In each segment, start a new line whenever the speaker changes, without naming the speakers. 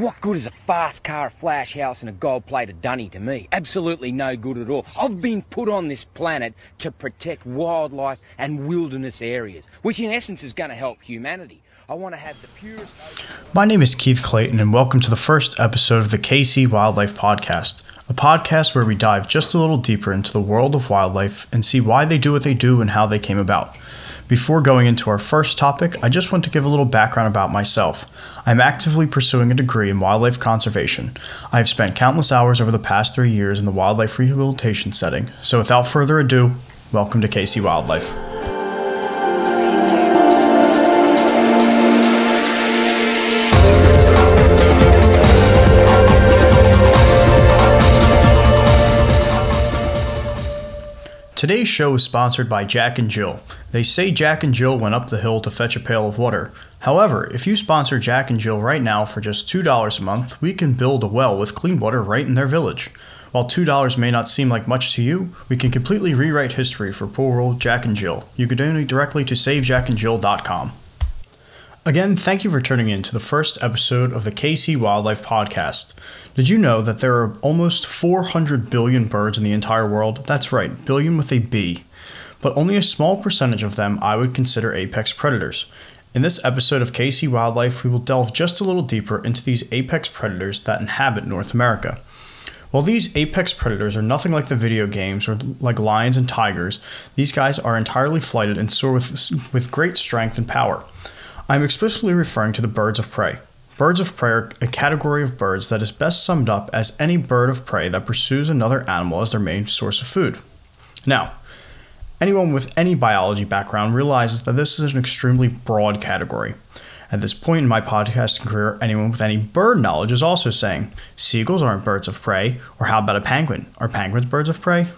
What good is a fast car, a flash house, and a gold plated dunny to me? Absolutely no good at all. I've been put on this planet to protect wildlife and wilderness areas, which in essence is going to help humanity. I want to have the purest.
My name is Keith Clayton, and welcome to the first episode of the KC Wildlife Podcast, a podcast where we dive just a little deeper into the world of wildlife and see why they do what they do and how they came about. Before going into our first topic, I just want to give a little background about myself. I'm actively pursuing a degree in wildlife conservation. I have spent countless hours over the past three years in the wildlife rehabilitation setting, so without further ado, welcome to KC Wildlife. Today's show is sponsored by Jack and Jill. They say Jack and Jill went up the hill to fetch a pail of water. However, if you sponsor Jack and Jill right now for just $2 a month, we can build a well with clean water right in their village. While $2 may not seem like much to you, we can completely rewrite history for poor old Jack and Jill. You can donate directly to savejackandjill.com. Again, thank you for tuning in to the first episode of the KC Wildlife Podcast. Did you know that there are almost 400 billion birds in the entire world? That's right, billion with a B. But only a small percentage of them I would consider apex predators. In this episode of KC Wildlife, we will delve just a little deeper into these apex predators that inhabit North America. While these apex predators are nothing like the video games or like lions and tigers, these guys are entirely flighted and soar with, with great strength and power. I'm explicitly referring to the birds of prey. Birds of prey are a category of birds that is best summed up as any bird of prey that pursues another animal as their main source of food. Now, anyone with any biology background realizes that this is an extremely broad category. At this point in my podcasting career, anyone with any bird knowledge is also saying, seagulls aren't birds of prey, or how about a penguin? Are penguins birds of prey?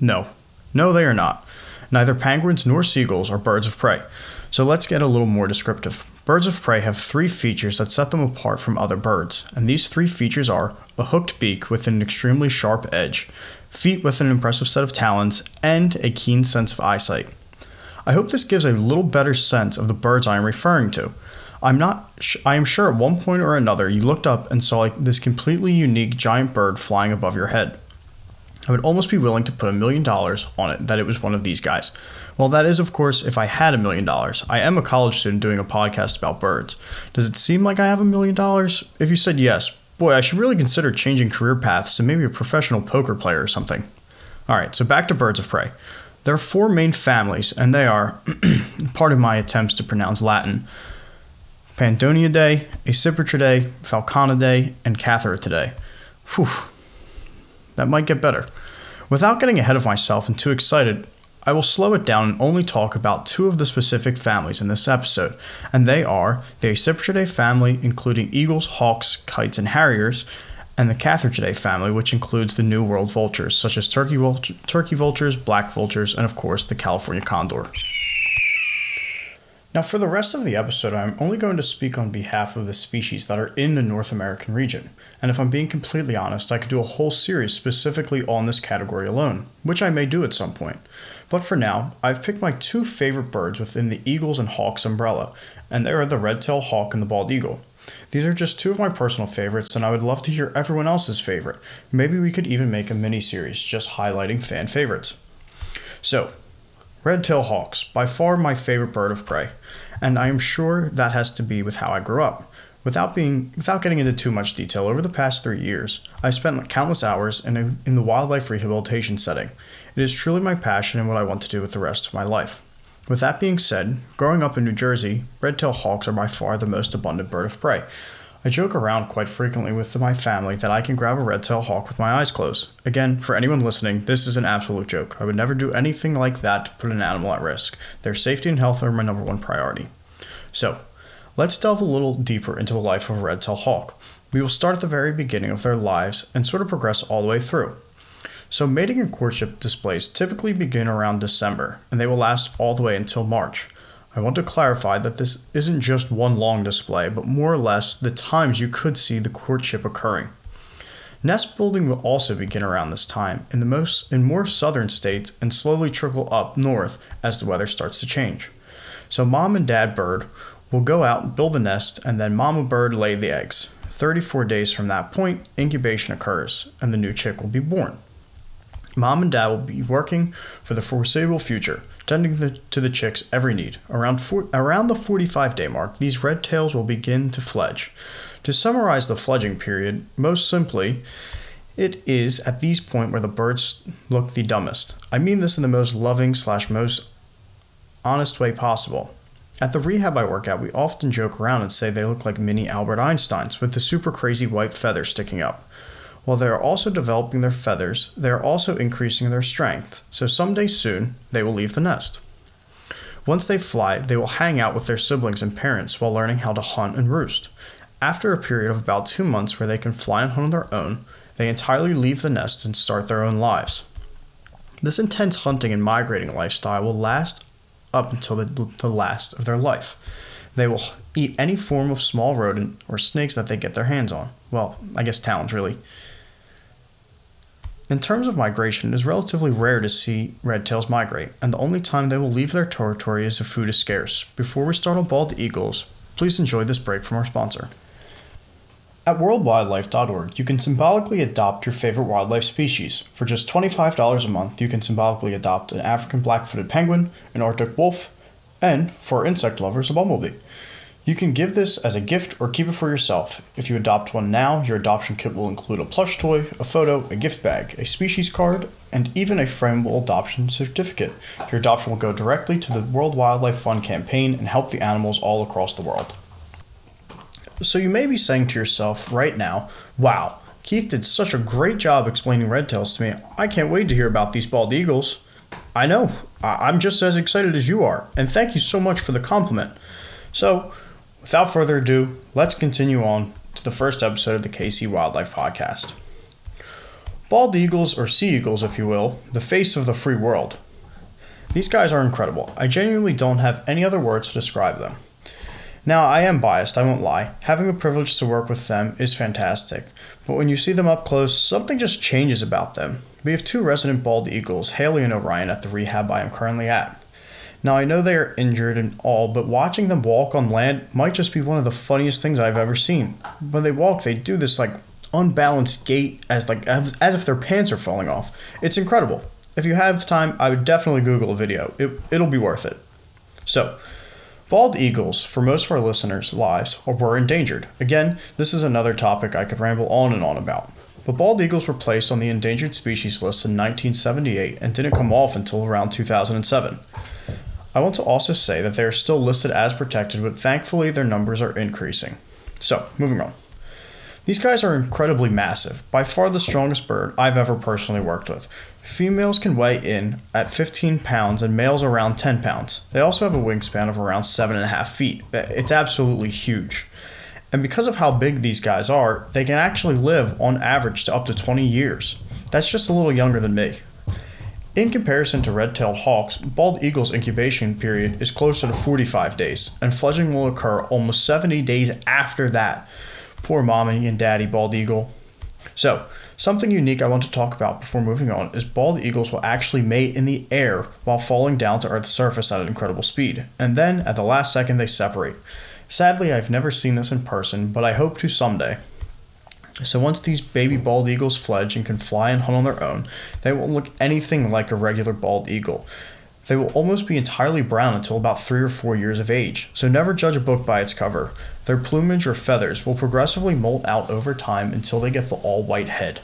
No. No, they are not. Neither penguins nor seagulls are birds of prey. So let's get a little more descriptive. Birds of prey have three features that set them apart from other birds, and these three features are a hooked beak with an extremely sharp edge, feet with an impressive set of talons, and a keen sense of eyesight. I hope this gives a little better sense of the birds I am referring to. I'm not I am sure at one point or another you looked up and saw like this completely unique giant bird flying above your head. I would almost be willing to put a million dollars on it that it was one of these guys. Well, that is, of course, if I had a million dollars. I am a college student doing a podcast about birds. Does it seem like I have a million dollars? If you said yes, boy, I should really consider changing career paths to maybe a professional poker player or something. All right, so back to birds of prey. There are four main families, and they are, part of my attempts to pronounce Latin, Pandionidae, Accipitridae, Falconidae, and Catharatidae. Whew, that might get better. Without getting ahead of myself and too excited, I will slow it down and only talk about two of the specific families in this episode, and they are the Accipitridae family, including eagles, hawks, kites, and harriers, and the Catharatidae family, which includes the New World vultures, such as turkey, turkey vultures, black vultures, and of course the California condor. Now, for the rest of the episode, I'm only going to speak on behalf of the species that are in the North American region. And if I'm being completely honest, I could do a whole series specifically on this category alone, which I may do at some point. But for now, I've picked my two favorite birds within the eagles and hawks umbrella, and they are the red-tailed hawk and the bald eagle. These are just two of my personal favorites, and I would love to hear everyone else's favorite. Maybe we could even make a mini series just highlighting fan favorites. So, Red-tailed hawks, by far my favorite bird of prey, and I am sure that has to be with how I grew up. Without being without getting into too much detail, over the past three years, I've spent countless hours in, a, in the wildlife rehabilitation setting. It is truly my passion and what I want to do with the rest of my life. With that being said, growing up in New Jersey, red tail hawks are by far the most abundant bird of prey. I joke around quite frequently with my family that I can grab a red-tailed hawk with my eyes closed. Again, for anyone listening, this is an absolute joke. I would never do anything like that to put an animal at risk. Their safety and health are my number one priority. So, let's delve a little deeper into the life of a red-tailed hawk. We will start at the very beginning of their lives and sort of progress all the way through. So, mating and courtship displays typically begin around December, and they will last all the way until March. I want to clarify that this isn't just one long display, but more or less the times you could see the courtship occurring. Nest building will also begin around this time in the most in more southern states and slowly trickle up north as the weather starts to change. So mom and dad bird will go out and build a nest and then mama bird lay the eggs. 34 days from that point, incubation occurs and the new chick will be born. Mom and dad will be working for the foreseeable future, tending the, to the chicks' every need. Around, around the 45 day mark, these red tails will begin to fledge. To summarize the fledging period, most simply, it is at these point where the birds look the dumbest. I mean this in the most loving slash most honest way possible. At the rehab I work at, we often joke around and say they look like mini Albert Einsteins with the super crazy white feathers sticking up. While they are also developing their feathers, they are also increasing their strength, so someday soon they will leave the nest. Once they fly, they will hang out with their siblings and parents while learning how to hunt and roost. After a period of about two months where they can fly and hunt on their own, they entirely leave the nest and start their own lives. This intense hunting and migrating lifestyle will last up until the, the last of their life. They will eat any form of small rodent or snakes that they get their hands on. Well, I guess talons, really. In terms of migration, it is relatively rare to see red tails migrate, and the only time they will leave their territory is if food is scarce. Before we start on bald eagles, please enjoy this break from our sponsor. At worldwildlife.org, you can symbolically adopt your favorite wildlife species. For just $25 a month, you can symbolically adopt an African black footed penguin, an Arctic wolf, and, for insect lovers, a bumblebee. You can give this as a gift or keep it for yourself. If you adopt one now, your adoption kit will include a plush toy, a photo, a gift bag, a species card, and even a frameable adoption certificate. Your adoption will go directly to the World Wildlife Fund campaign and help the animals all across the world. So you may be saying to yourself right now, wow, Keith did such a great job explaining red tails to me. I can't wait to hear about these bald eagles. I know, I'm just as excited as you are, and thank you so much for the compliment. So, without further ado, let's continue on to the first episode of the KC Wildlife Podcast. Bald eagles, or sea eagles, if you will, the face of the free world. These guys are incredible. I genuinely don't have any other words to describe them. Now, I am biased, I won't lie. Having the privilege to work with them is fantastic, but when you see them up close, something just changes about them. We have two resident bald eagles, Haley and Orion, at the rehab I am currently at. Now, I know they are injured and all, but watching them walk on land might just be one of the funniest things I've ever seen. When they walk, they do this like unbalanced gait as like as, as if their pants are falling off. It's incredible. If you have time, I would definitely Google a video. It, it'll be worth it. So, Bald eagles, for most of our listeners' lives, were endangered. Again, this is another topic I could ramble on and on about. But bald eagles were placed on the endangered species list in 1978 and didn't come off until around 2007. I want to also say that they are still listed as protected, but thankfully their numbers are increasing. So, moving on. These guys are incredibly massive, by far the strongest bird I've ever personally worked with. Females can weigh in at 15 pounds and males around 10 pounds. They also have a wingspan of around 7.5 feet. Uh, it's absolutely huge. And because of how big these guys are, they can actually live on average to up to 20 years. That's just a little younger than me. In comparison to red tailed hawks, bald eagle's incubation period is closer to 45 days, and fledging will occur almost 70 days after that, Poor mommy and daddy bald eagle. So, something unique I want to talk about before moving on is bald eagles will actually mate in the air while falling down to Earth's surface at an incredible speed, and then at the last second they separate. Sadly, I've never seen this in person, but I hope to someday. So once these baby bald eagles fledge and can fly and hunt on their own, they won't look anything like a regular bald eagle. They will almost be entirely brown until about three or four years of age, so never judge a book by its cover. Their plumage or feathers will progressively molt out over time until they get the all white head.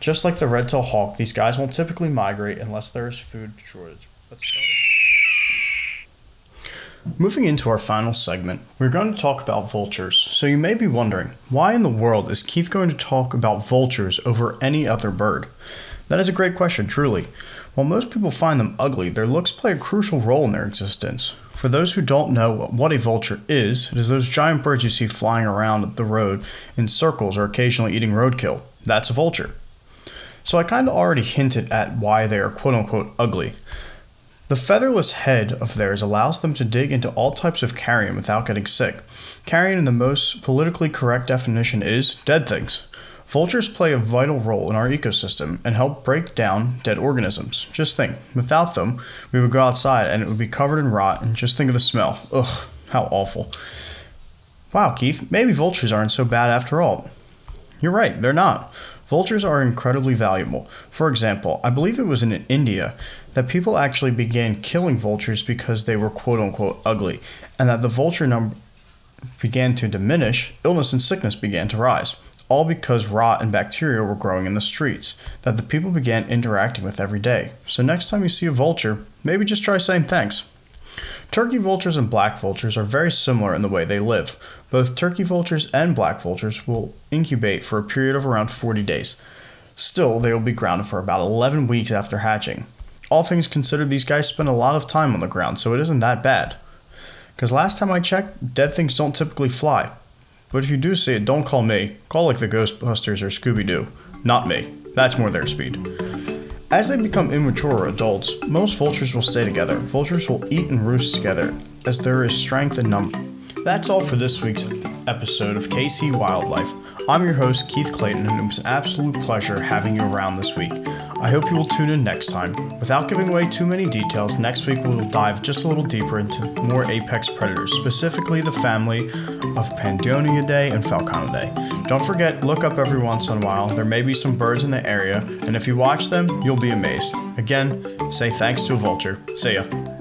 Just like the red tailed hawk, these guys won't typically migrate unless there is food shortage. Moving into our final segment, we're going to talk about vultures. So you may be wondering, why in the world is Keith going to talk about vultures over any other bird? That is a great question, truly. While most people find them ugly, their looks play a crucial role in their existence. For those who don't know what a vulture is, it is those giant birds you see flying around the road in circles or occasionally eating roadkill. That's a vulture. So I kind of already hinted at why they are quote unquote ugly. The featherless head of theirs allows them to dig into all types of carrion without getting sick. Carrion, in the most politically correct definition, is dead things. Vultures play a vital role in our ecosystem and help break down dead organisms. Just think, without them, we would go outside and it would be covered in rot, and just think of the smell. Ugh, how awful. Wow, Keith, maybe vultures aren't so bad after all. You're right, they're not. Vultures are incredibly valuable. For example, I believe it was in India that people actually began killing vultures because they were quote unquote ugly, and that the vulture number began to diminish, illness and sickness began to rise. All because rot and bacteria were growing in the streets that the people began interacting with every day. So, next time you see a vulture, maybe just try saying thanks. Turkey vultures and black vultures are very similar in the way they live. Both turkey vultures and black vultures will incubate for a period of around 40 days. Still, they will be grounded for about 11 weeks after hatching. All things considered, these guys spend a lot of time on the ground, so it isn't that bad. Because last time I checked, dead things don't typically fly. But if you do see it, don't call me. Call like the Ghostbusters or Scooby Doo. Not me. That's more their speed. As they become immature adults, most vultures will stay together. Vultures will eat and roost together, as there is strength in number. That's all for this week's episode of KC Wildlife. I'm your host, Keith Clayton, and it was an absolute pleasure having you around this week. I hope you will tune in next time. Without giving away too many details, next week we will dive just a little deeper into more apex predators, specifically the family of Pandionidae and Falconidae. Don't forget, look up every once in a while. There may be some birds in the area, and if you watch them, you'll be amazed. Again, say thanks to a vulture. See ya.